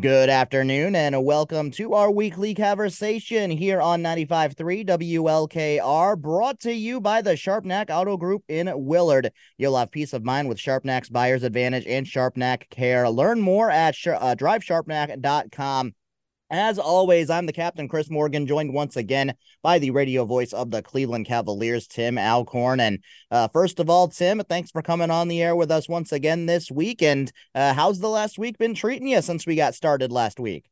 Good afternoon and welcome to our weekly conversation here on 95.3 WLKR, brought to you by the Sharpnack Auto Group in Willard. You'll have peace of mind with Sharpnack's Buyer's Advantage and Sharpnack Care. Learn more at sh- uh, drivesharpnack.com. As always, I'm the captain, Chris Morgan, joined once again by the radio voice of the Cleveland Cavaliers, Tim Alcorn. And uh, first of all, Tim, thanks for coming on the air with us once again this week. And uh, how's the last week been treating you since we got started last week?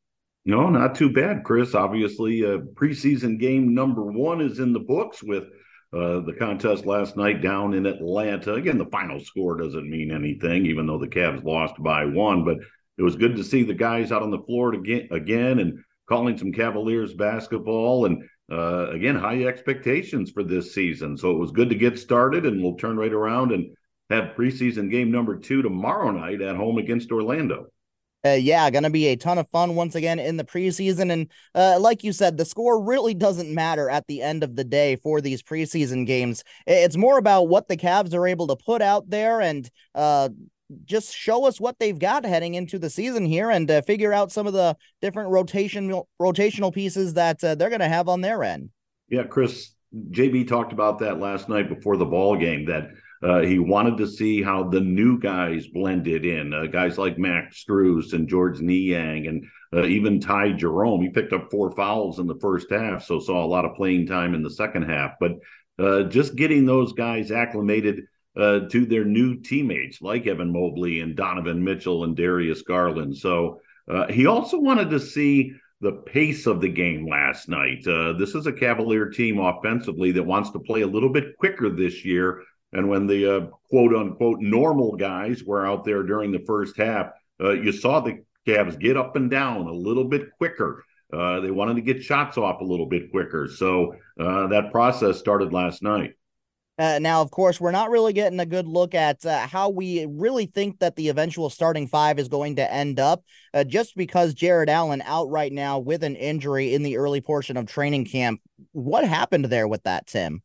No, not too bad, Chris. Obviously, uh, preseason game number one is in the books with uh, the contest last night down in Atlanta. Again, the final score doesn't mean anything, even though the Cavs lost by one. But it was good to see the guys out on the floor again, and calling some Cavaliers basketball. And uh, again, high expectations for this season. So it was good to get started, and we'll turn right around and have preseason game number two tomorrow night at home against Orlando. Uh, yeah, going to be a ton of fun once again in the preseason. And uh, like you said, the score really doesn't matter at the end of the day for these preseason games. It's more about what the Cavs are able to put out there and uh, just show us what they've got heading into the season here and uh, figure out some of the different rotational rotational pieces that uh, they're going to have on their end. Yeah, Chris, JB talked about that last night before the ball game that uh, he wanted to see how the new guys blended in, uh, guys like Max Strus and George Niang and uh, even Ty Jerome. He picked up four fouls in the first half, so saw a lot of playing time in the second half. But uh, just getting those guys acclimated uh, to their new teammates like Evan Mobley and Donovan Mitchell and Darius Garland. So uh, he also wanted to see the pace of the game last night. Uh, this is a Cavalier team offensively that wants to play a little bit quicker this year. And when the uh, quote unquote normal guys were out there during the first half, uh, you saw the Cavs get up and down a little bit quicker. Uh, they wanted to get shots off a little bit quicker. So that process started last night. Uh, now, of course, we're not really getting a good look at uh, how we really think that the eventual starting five is going to end up, uh, just because Jarrett Allen out right now with an injury in the early portion of training camp. What happened there with that, Tim?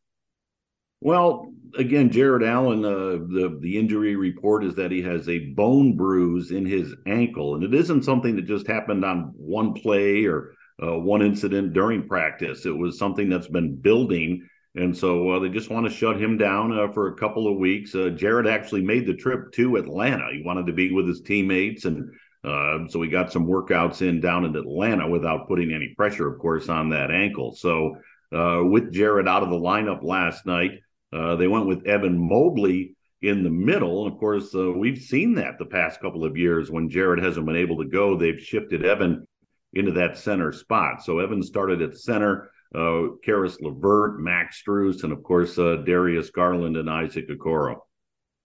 Well, again, Jarrett Allen, uh, the the injury report is that he has a bone bruise in his ankle, and it isn't something that just happened on one play or uh, one incident during practice. It was something that's been building and so uh, they just want to shut him down uh, for a couple of weeks. Uh, Jarrett actually made the trip to Atlanta. He wanted to be with his teammates, and uh, so he got some workouts in down in Atlanta without putting any pressure, of course, on that ankle. So uh, with Jarrett out of the lineup last night, uh, they went with Evan Mobley in the middle. And of course, we've seen that the past couple of years when Jarrett hasn't been able to go, they've shifted Evan into that center spot. So Evan started at center uh, Caris LeVert, Max Strus, and of course uh, Darius Garland and Isaac Okoro.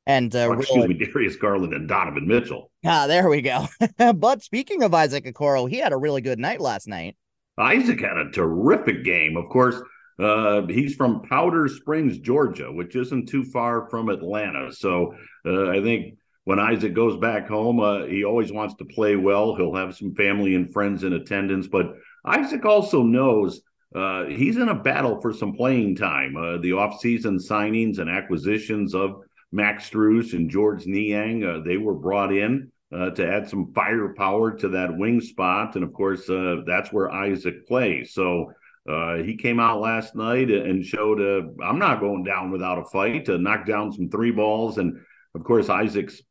And uh, oh, excuse me, Darius Garland and Donovan Mitchell. Ah, there we go. but speaking of Isaac Okoro, he had a really good night last night. Isaac had a terrific game. Of course, uh, he's from Powder Springs, Georgia, which isn't too far from Atlanta. So uh, I think when Isaac goes back home, uh, he always wants to play well. He'll have some family and friends in attendance, but Isaac also knows uh, he's in a battle for some playing time. Uh, the offseason signings and acquisitions of Max Strus and George Niang, uh, they were brought in uh, to add some firepower to that wing spot. And of course, uh, that's where Isaac plays. So uh, he came out last night and showed I'm not going down without a fight to knock down some three balls. And of course, Isaac's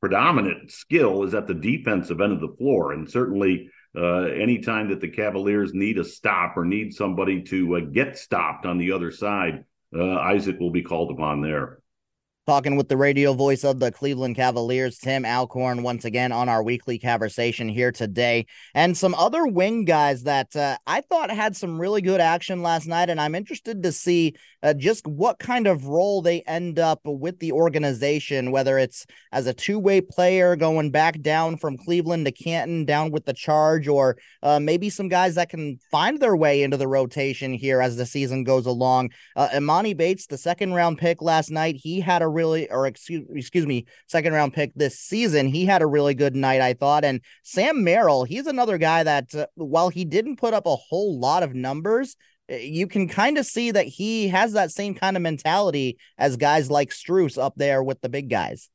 predominant skill is at the defensive end of the floor. And certainly, uh, anytime that the Cavaliers need a stop or need somebody to uh, get stopped on the other side, uh, Isaac will be called upon there. Talking with the radio voice of the Cleveland Cavaliers, Tim Alcorn, once again on our weekly conversation here today. And some other wing guys that uh, I thought had some really good action last night. And I'm interested to see uh, just what kind of role they end up with the organization, whether it's as a two way player going back down from Cleveland to Canton, down with the charge, or uh, maybe some guys that can find their way into the rotation here as the season goes along. Uh, Emoni Bates, the second round pick last night, he had a really, or excuse, excuse me, second round pick this season. He had a really good night, I thought. And Sam Merrill, he's another guy that, uh, while he didn't put up a whole lot of numbers, eh, you can kind of see that he has that same kind of mentality as guys like Strus up there with the big guys.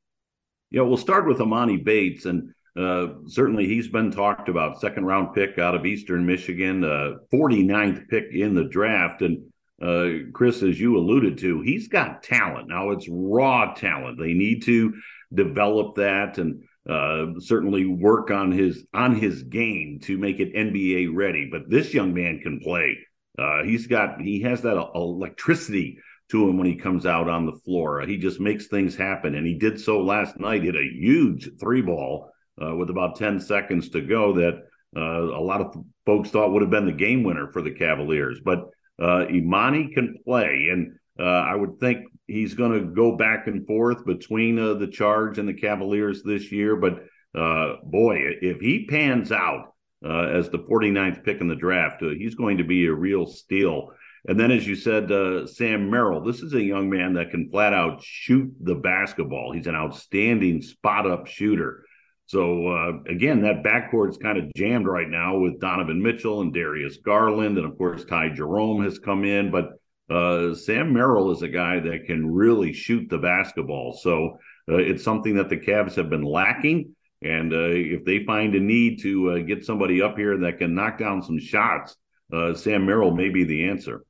Yeah, we'll start with Emoni Bates. And uh, certainly he's been talked about. Second round pick out of Eastern Michigan, uh, 49th pick in the draft. And uh, Chris, as you alluded to, he's got talent. Now it's raw talent. They need to develop that and uh, certainly work on his on his game to make it NBA ready. But this young man can play. Uh, he's got he has that electricity to him when he comes out on the floor. He just makes things happen, and he did so last night. Hit a huge three ball uh, with about ten seconds to go that uh, a lot of folks thought would have been the game winner for the Cavaliers. But uh, Emoni can play, and uh, I would think he's going to go back and forth between uh, the Charge and the Cavaliers this year. But uh, boy, if he pans out uh, as the 49th pick in the draft, uh, he's going to be a real steal. And then, as you said, Sam Merrill, this is a young man that can flat out shoot the basketball. He's an outstanding spot up shooter. So uh, again, that backcourt's kind of jammed right now with Donovan Mitchell and Darius Garland, and of course Ty Jerome has come in. But uh, Sam Merrill is a guy that can really shoot the basketball. So uh, it's something that the Cavs have been lacking. And uh, if they find a need to uh, get somebody up here that can knock down some shots, uh, Sam Merrill may be the answer.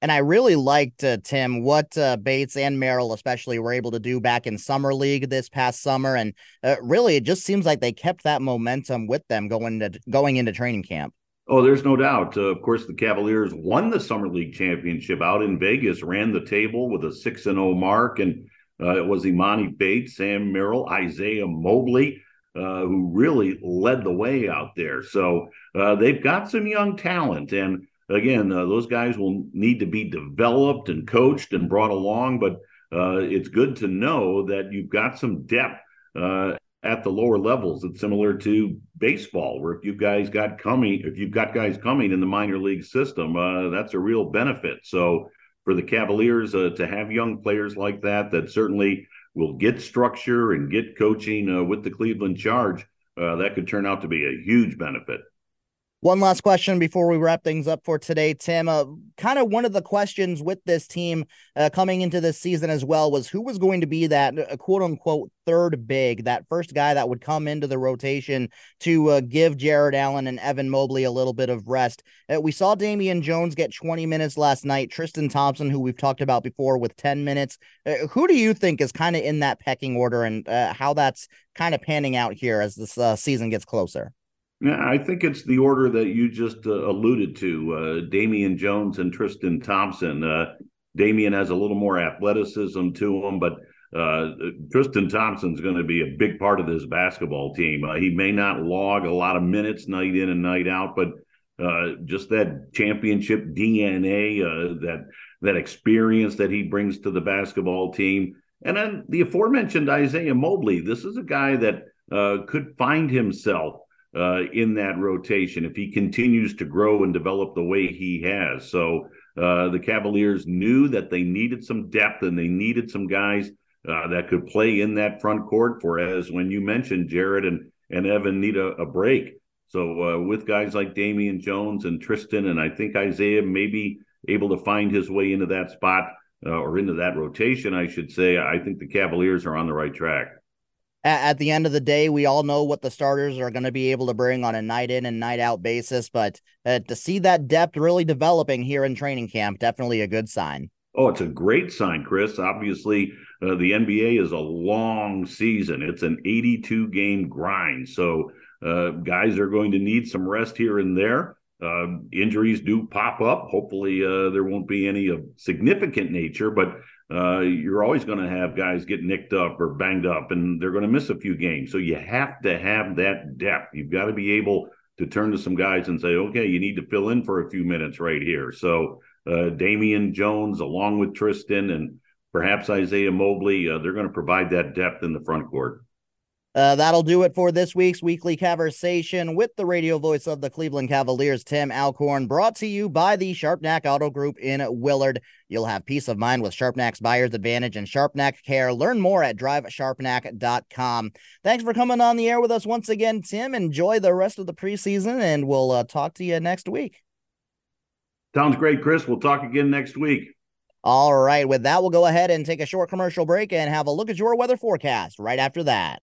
And I really liked uh, Tim what uh, Bates and Merrill especially were able to do back in summer league this past summer, and uh, really it just seems like they kept that momentum with them going to going into training camp. Oh, there's no doubt. Uh, of course, the Cavaliers won the summer league championship out in Vegas, ran the table with a six and zero oh mark, and uh, it was Emoni Bates, Sam Merrill, Isaiah Mobley. Uh, who really led the way out there. So they've got some young talent, and again, uh, those guys will need to be developed and coached and brought along. But uh, it's good to know that you've got some depth uh, at the lower levels. It's similar to baseball, where if you guys got coming, if you've got guys coming in the minor league system, uh, that's a real benefit. So for the Cavaliers uh, to have young players like that, that certainly will get structure and get coaching uh, with the Cleveland Charge. that could turn out to be a huge benefit. One last question before we wrap things up for today, Tim. Uh, kind of one of the questions with this team uh, coming into this season as well was who was going to be that uh, quote unquote third big, that first guy that would come into the rotation to uh, give Jarrett Allen and Evan Mobley a little bit of rest. Uh, we saw Damian Jones get 20 minutes last night, Tristan Thompson, who we've talked about before, with 10 minutes. Uh, who do you think is kind of in that pecking order and how that's kind of panning out here as this season gets closer? Yeah, I think it's the order that you just uh, alluded to uh, Damian Jones and Tristan Thompson. Uh, Damian has a little more athleticism to him, but uh, Tristan Thompson's going to be a big part of this basketball team. Uh, he may not log a lot of minutes night in and night out, but uh, just that championship DNA, that that experience that he brings to the basketball team. And then the aforementioned Isaiah Mobley. This is a guy that could find himself uh, in that rotation if he continues to grow and develop the way he has. So uh, the Cavaliers knew that they needed some depth and they needed some guys uh, that could play in that front court for as when you mentioned Jarrett and and Evan need a, a break. So uh, with guys like Damian Jones and Tristan and I think Isaiah may be able to find his way into that spot uh, or into that rotation, I should say. I think the Cavaliers are on the right track at, the end of the day, we all know what the starters are going to be able to bring on a night in and night out basis. But uh, to see that depth really developing here in training camp, definitely a good sign. Oh, it's a great sign, Chris. Obviously, uh, the NBA is a long season, it's an 82 game grind. So, uh, guys are going to need some rest here and there. Uh, injuries do pop up. Hopefully, uh, there won't be any of significant nature, but uh, you're always going to have guys get nicked up or banged up, and they're going to miss a few games. So you have to have that depth. You've got to be able to turn to some guys and say, okay, you need to fill in for a few minutes right here. So uh, Damian Jones, along with Tristan and perhaps Isaiah Mobley, uh, they're going to provide that depth in the front court. Uh, that'll do it for this week's weekly conversation with the radio voice of the Cleveland Cavaliers, Tim Alcorn, brought to you by the Sharpnack Auto Group in Willard. You'll have peace of mind with Sharpnack's Buyer's Advantage and Sharpnack Care. Learn more at drivesharpnack.com. Thanks for coming on the air with us once again, Tim. Enjoy the rest of the preseason, and we'll uh, talk to you next week. Sounds great, Chris. We'll talk again next week. All right. With that, we'll go ahead and take a short commercial break and have a look at your weather forecast right after that.